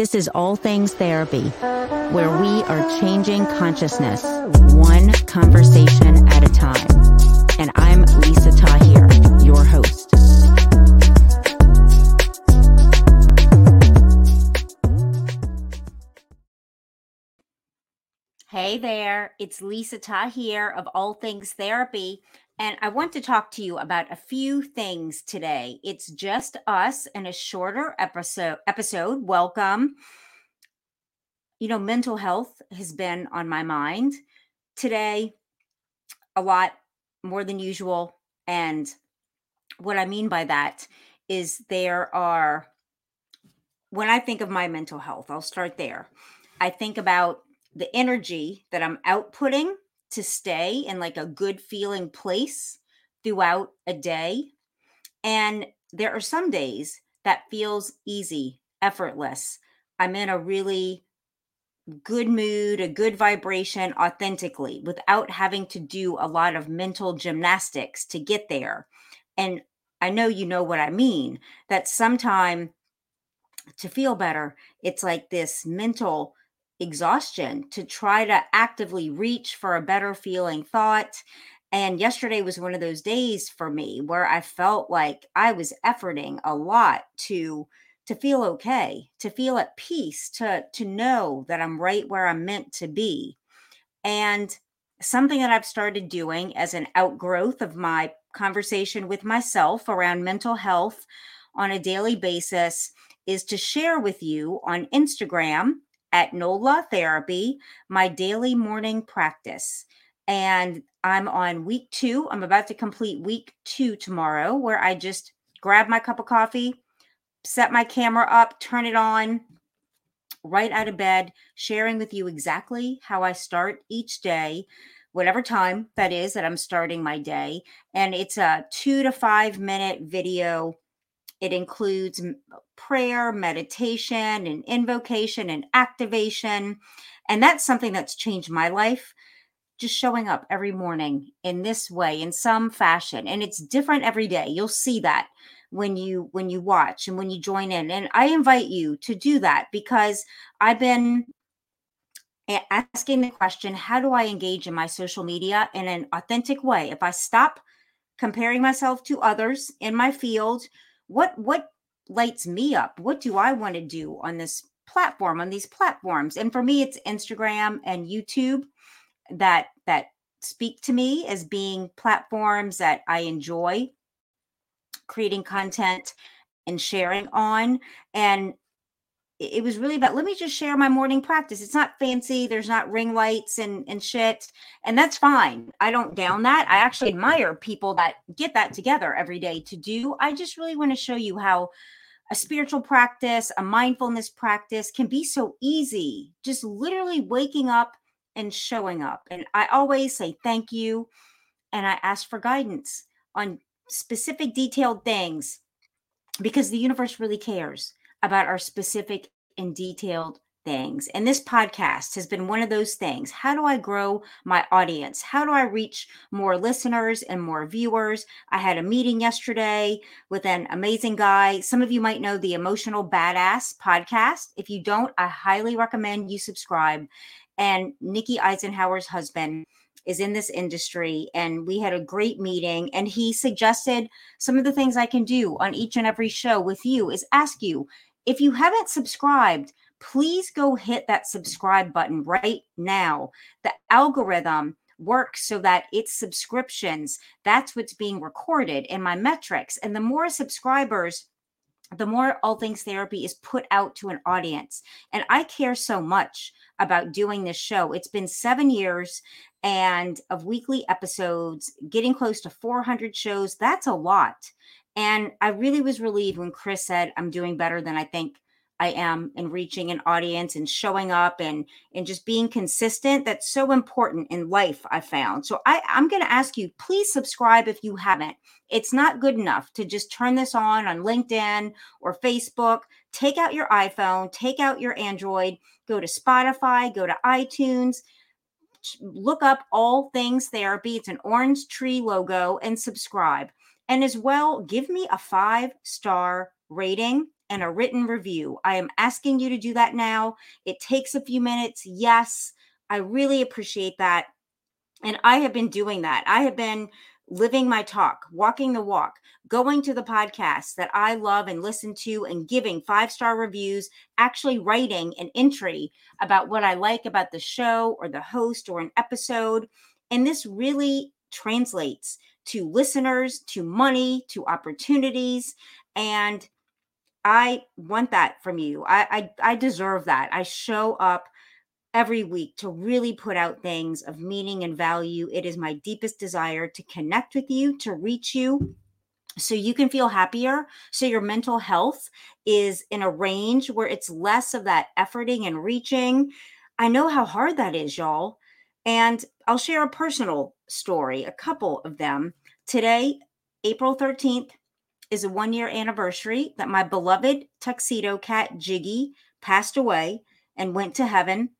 This is All Things Therapy, where we are changing consciousness one conversation at a time. And I'm Lisa Tahir, your host. Hey there, it's Lisa Tahir of All Things Therapy. And I want to talk to you about a few things today. It's just us in a shorter episode episode. Welcome. You know, mental health has been on my mind today a lot more than usual. And what I mean by that is there are when I think of my mental health, I'll start there. I think about the energy that I'm outputting to stay in like a good feeling place throughout a day. And there are some days that feels easy, effortless. I'm in a really good mood, a good vibration authentically without having to do a lot of mental gymnastics to get there. And I know you know what I mean that sometime to feel better, it's like this mental exhaustion to try to actively reach for a better feeling thought. And yesterday was one of those days for me where I felt like I was efforting a lot to to feel okay, to feel at peace, to to know that I'm right where I'm meant to be. And something that I've started doing as an outgrowth of my conversation with myself around mental health on a daily basis is to share with you on Instagram at NOLA Therapy, my daily morning practice. And I'm on week two. I'm about to complete week two tomorrow, where I just grab my cup of coffee, set my camera up, turn it on, right out of bed, sharing with you exactly how I start each day, whatever time that is that I'm starting my day. And it's a two to five minute video it includes prayer, meditation, and invocation and activation. And that's something that's changed my life. Just showing up every morning in this way, in some fashion. And it's different every day. You'll see that when you when you watch and when you join in and i invite you to do that because i've been asking the question how do i engage in my social media in an authentic way if i stop comparing myself to others in my field what what lights me up? What do i want to do on this platform on these platforms? And for me it's instagram and youtube that that speak to me as being platforms that i enjoy creating content and sharing on. And it was really about let me just share my morning practice. It's not fancy. There's not ring lights and and shit, and that's fine. I don't down that. I actually admire people that get that together every day to do. I just really want to show you how a spiritual practice, a mindfulness practice can be so easy. Just literally waking up and showing up. And I always say thank you and I ask for guidance on specific detailed things because the universe really cares about our specific and detailed things. And this podcast has been one of those things. How do I grow my audience? How do I reach more listeners and more viewers? I had a meeting yesterday with an amazing guy. Some of you might know the Emotional Badass podcast. If you don't, I highly recommend you subscribe. And Nikki Eisenhauer's husband is in this industry and we had a great meeting and he suggested some of the things I can do on each and every show with you is ask you if you haven't subscribed please go hit that subscribe button right now. The algorithm works so that it's subscriptions. That's what's being recorded in my metrics. And the more subscribers the more all things therapy is put out to an audience. And i care so much about doing this show. It's been seven years and of weekly episodes, getting close to 400 shows. That's a lot. And I really was relieved when Chris said, I'm doing better than I think I am in reaching an audience and showing up and and just being consistent. That's so important in life, I found. So I, I'm gonna ask you, please subscribe if you haven't. It's not good enough to just turn this on on LinkedIn or Facebook. Take out your iPhone, take out your Android, go to Spotify, go to iTunes look up All Things Therapy. It's an orange tree logo and subscribe. And as well, give me a five star rating and a written review. I am asking you to do that now. It takes a few minutes. Yes, I really appreciate that. And I have been doing that. I have been living my talk, walking the walk, going to the podcasts that I love and listen to and giving five star reviews, actually writing an entry about what I like about the show or the host or an episode. And this really translates to listeners, to money, to opportunities. And I want that from you. I, I, I deserve that. I show up every week to really put out things of meaning and value. It is my deepest desire to connect with you, to reach you, so you can feel happier. So your mental health is in a range where it's less of that efforting and reaching. I know how hard that is, y'all. And I'll share a personal story, a couple of them. Today, April 13th, is a one year anniversary that my beloved tuxedo cat, Jiggy, passed away and went to heaven.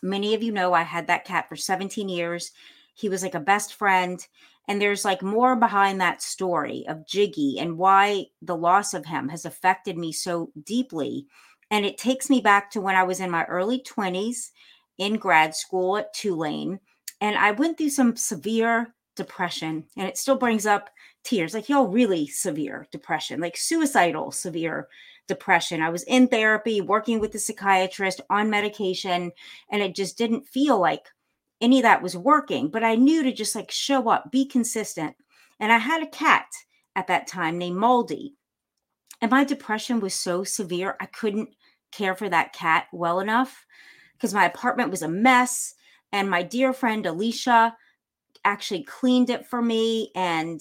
Many of you know I had that cat for 17 years. He was like a best friend. And there's like more behind that story of Jiggy and why the loss of him has affected me so deeply. And it takes me back to when I was in my early 20s in grad school at Tulane. And I went through some severe depression, and it still brings up tears like, y'all, really severe depression, like suicidal severe depression. I was in therapy, working with a psychiatrist on medication, and it just didn't feel like any of that was working. But I knew to just like show up, be consistent. And I had a cat at that time named Moldy. And my depression was so severe, I couldn't care for that cat well enough because my apartment was a mess. And my dear friend Alicia actually cleaned it for me and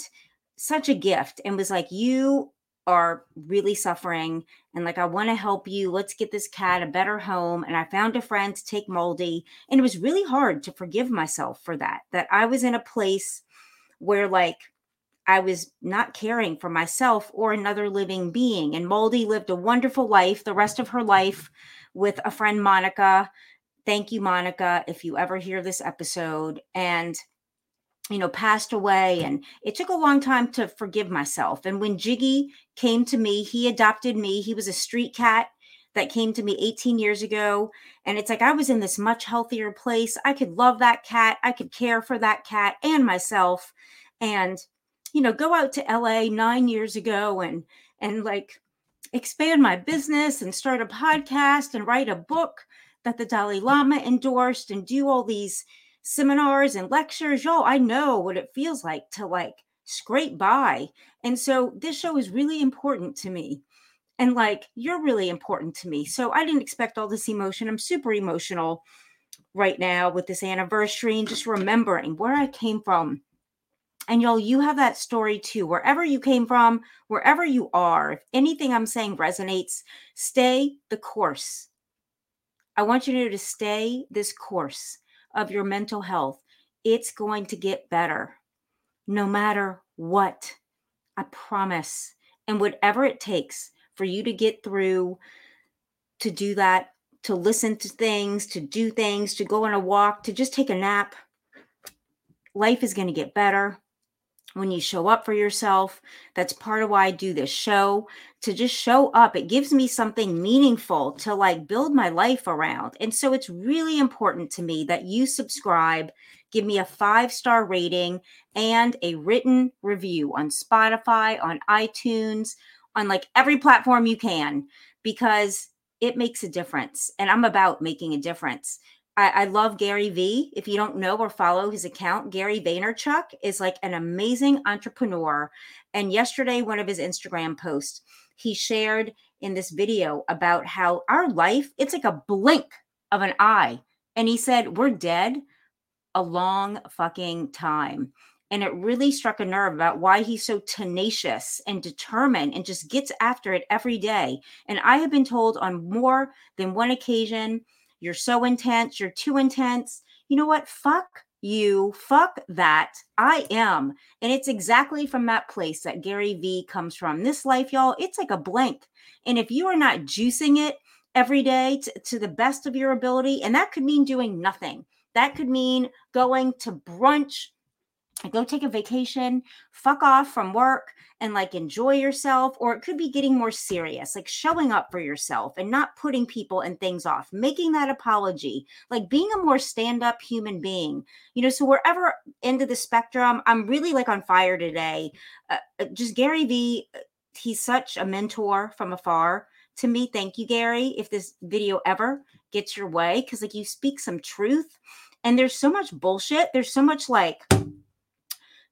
such a gift and was like, You are really suffering and like I want to help you. Let's get this cat a better home. And I found a friend to take Moldy. And it was really hard to forgive myself for that, that I was in a place where like I was not caring for myself or another living being. And Moldy lived a wonderful life the rest of her life with a friend, Monica. Thank you, Monica, if you ever hear this episode. And you know, passed away. And it took a long time to forgive myself. And when Jiggy came to me, he adopted me. He was a street cat that came to me 18 years ago. And it's like I was in this much healthier place. I could love that cat. I could care for that cat and myself. And, you know, go out to LA nine years ago and, and like expand my business and start a podcast and write a book that the Dalai Lama endorsed and do all these seminars and lectures. Yo, I know what it feels like to like scrape by. And so this show is really important to me. And like, you're really important to me. So I didn't expect all this emotion. I'm super emotional right now with this anniversary and just remembering where I came from. And y'all, you have that story too. Wherever you came from, wherever you are, if anything I'm saying resonates, stay the course. I want you to, to stay this course of your mental health, it's going to get better no matter what. I promise. And whatever it takes for you to get through, to do that, to listen to things, to do things, to go on a walk, to just take a nap, life is going to get better when you show up for yourself. That's part of why I do this show to just show up. It gives me something meaningful to like build my life around. And so it's really important to me that you subscribe, give me a five star rating and a written review on Spotify, on iTunes, on like every platform you can, because it makes a difference. And I'm about making a difference. I, I, love Gary Vee. If you don't know or follow his account, Gary Vaynerchuk is like an amazing entrepreneur. And yesterday, one of his Instagram posts, he shared in this video about how our life, it's like a blink of an eye. And he said, We're dead a long fucking time. And it really struck a nerve about why he's so tenacious and determined and just gets after it every day. And I have been told on more than one occasion you're so intense. You're too intense. You know what? Fuck you. Fuck that. I am. And it's exactly from that place that Gary Vee comes from. This life, y'all, it's like a blank. And if you are not juicing it every day to, to the best of your ability, and that could mean doing nothing, that could mean going to brunch go take a vacation, fuck off from work and like enjoy yourself. Or it could be getting more serious, like showing up for yourself and not putting people and things off, making that apology, like being a more stand up human being. You know, so wherever end of the spectrum, I'm really like on fire today. Uh, uh just Gary Vee, uh, he's such a mentor from afar to me. Thank you, Gary. If this video ever gets your way, because like you speak some truth and there's so much bullshit. There's so much like,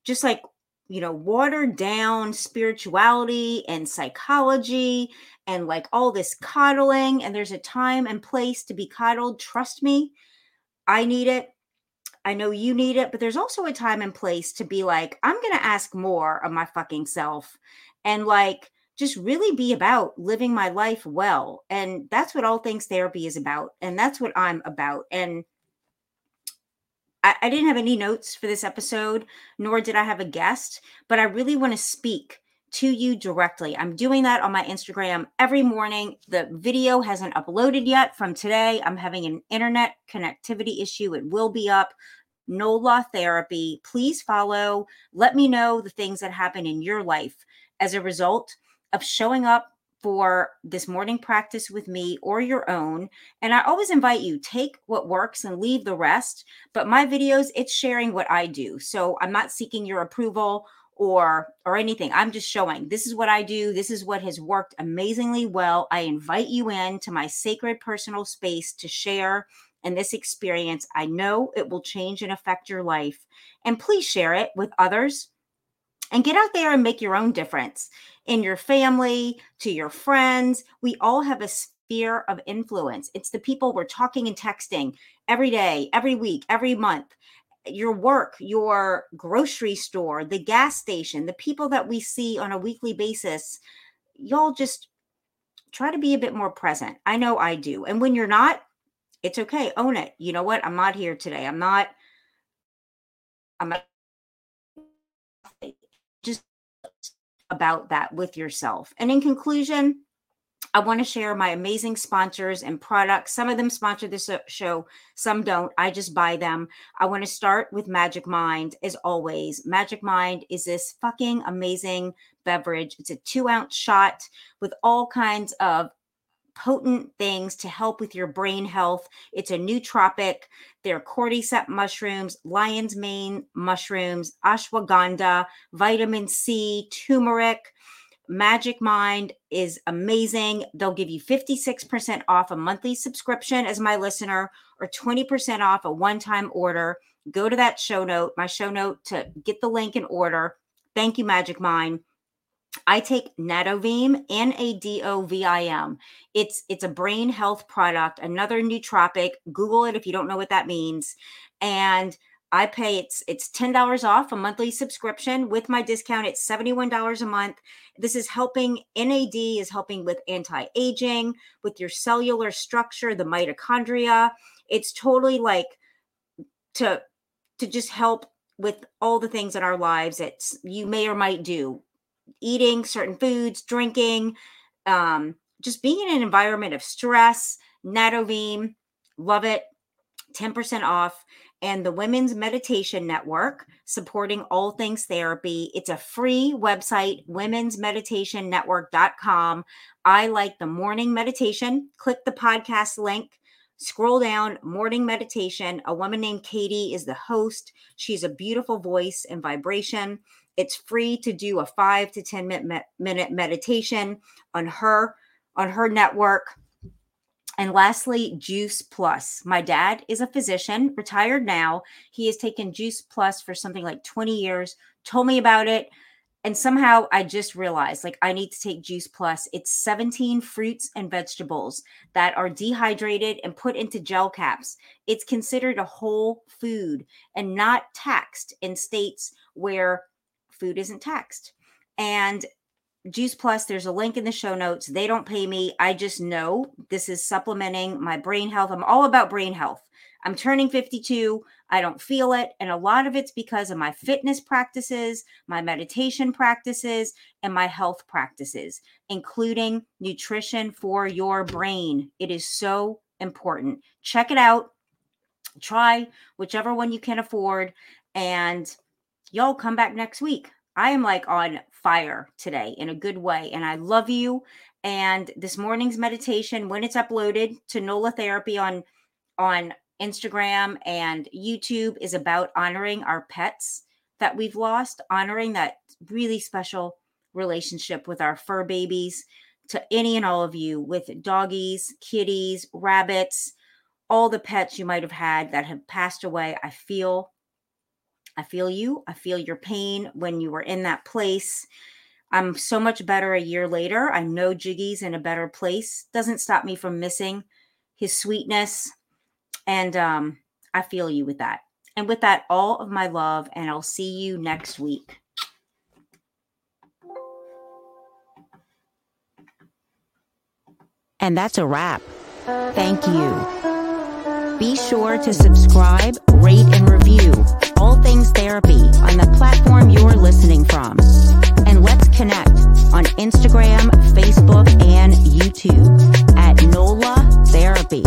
just like you know watered down spirituality and psychology and like all this coddling and there's a time and place to be coddled trust me i need it. I know you need it but there's also a time and place to be like i'm going to ask more of my fucking self and like just really be about living my life well. And that's what all things therapy is about and that's what i'm about and I, I didn't have any notes for this episode, nor did I have a guest, but I really want to speak to you directly. I'm doing that on my Instagram every morning. The video hasn't uploaded yet from today. I'm having an internet connectivity issue. It will be up. NOLA therapy. Please follow. Let me know the things that happen in your life as a result of showing up for this morning practice with me or your own. And I always invite you take what works and leave the rest. But my videos, it's sharing what I do. So I'm not seeking your approval or or anything. I'm just showing this is what I do. This is what has worked amazingly well. I invite you in to my sacred personal space to share and this experience. I know it will change and affect your life. And please share it with others and get out there and make your own difference in your family, to your friends. We all have a sphere of influence. It's the people we're talking and texting every day, every week, every month. Your work, your grocery store, the gas station, the people that we see on a weekly basis. Y'all just try to be a bit more present. I know I do. And when you're not, it's okay. Own it. You know what? I'm not here today. I'm not. I'm not about that with yourself. And in conclusion, I want to share my amazing sponsors and products. Some of them sponsor this show, some don't. I just buy them. I want to start with Magic Mind, as always. Magic Mind is this fucking amazing beverage. It's a two ounce shot with all kinds of potent things to help with your brain health. It's a nootropic. They're cordyceps mushrooms, lion's mane mushrooms, ashwagandha, vitamin C, turmeric. Magic Mind is amazing. They'll give you 56% off a monthly subscription as my listener or 20% off a one time order. Go to that show note, my show note to get the link and order. Thank you, Magic Mind. I take Nadovim, N A D O V I M. It's it's a brain health product, another nootropic. Google it if you don't know what that means. And I pay it's it's ten dollars off a monthly subscription with my discount. It's seventy one dollars a month. This is helping. NAD is helping with anti aging, with your cellular structure, the mitochondria. It's totally like to to just help with all the things in our lives that you may or might do eating certain foods, drinking, um, just being in an environment of stress. Nadovim, love it. 10% off. And the Women's Meditation Network, supporting all things therapy. It's a free website, womensmeditationnetwork.com. I like the morning meditation. Click the podcast link. Scroll down, morning meditation. A woman named Katie is the host. She's a beautiful voice and vibration. It's free to do a five to 10 minute, minute meditation on her, on her network. And lastly, Juice Plus. My dad is a physician, retired now. He has taken Juice Plus for something like 20 years, told me about it. And somehow I just realized like I need to take Juice Plus. It's 17 fruits and vegetables that are dehydrated and put into gel caps. It's considered a whole food and not taxed in states where food isn't taxed. And Juice Plus, there's a link in the show notes. They don't pay me. I just know this is supplementing my brain health. I'm all about brain health. I'm turning 52. I don't feel it. And a lot of it's because of my fitness practices, my meditation practices, and my health practices, including nutrition for your brain. It is so important. Check it out. Try whichever one you can afford. And y'all come back next week. I am like on fire today in a good way. And I love you. And this morning's meditation, when it's uploaded to NOLA Therapy on on Instagram and YouTube, is about honoring our pets that we've lost, honoring that really special relationship with our fur babies. To any and all of you with doggies, kitties, rabbits, all the pets you might have had that have passed away, I feel I feel you. I feel your pain when you were in that place. I'm so much better a year later. I know Jiggy's in a better place. Doesn't stop me from missing his sweetness. And um, I feel you with that. And with that, all of my love, and I'll see you next week. And that's a wrap. Thank you. Be sure to subscribe, rate, and review on the platform you're listening from. And let's connect on Instagram, Facebook, and YouTube at NOLA Therapy,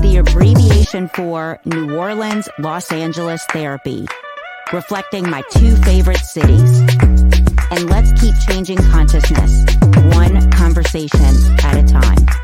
the abbreviation for New Orleans, Los Angeles Therapy, reflecting my two favorite cities. And let's keep changing consciousness, one conversation at a time.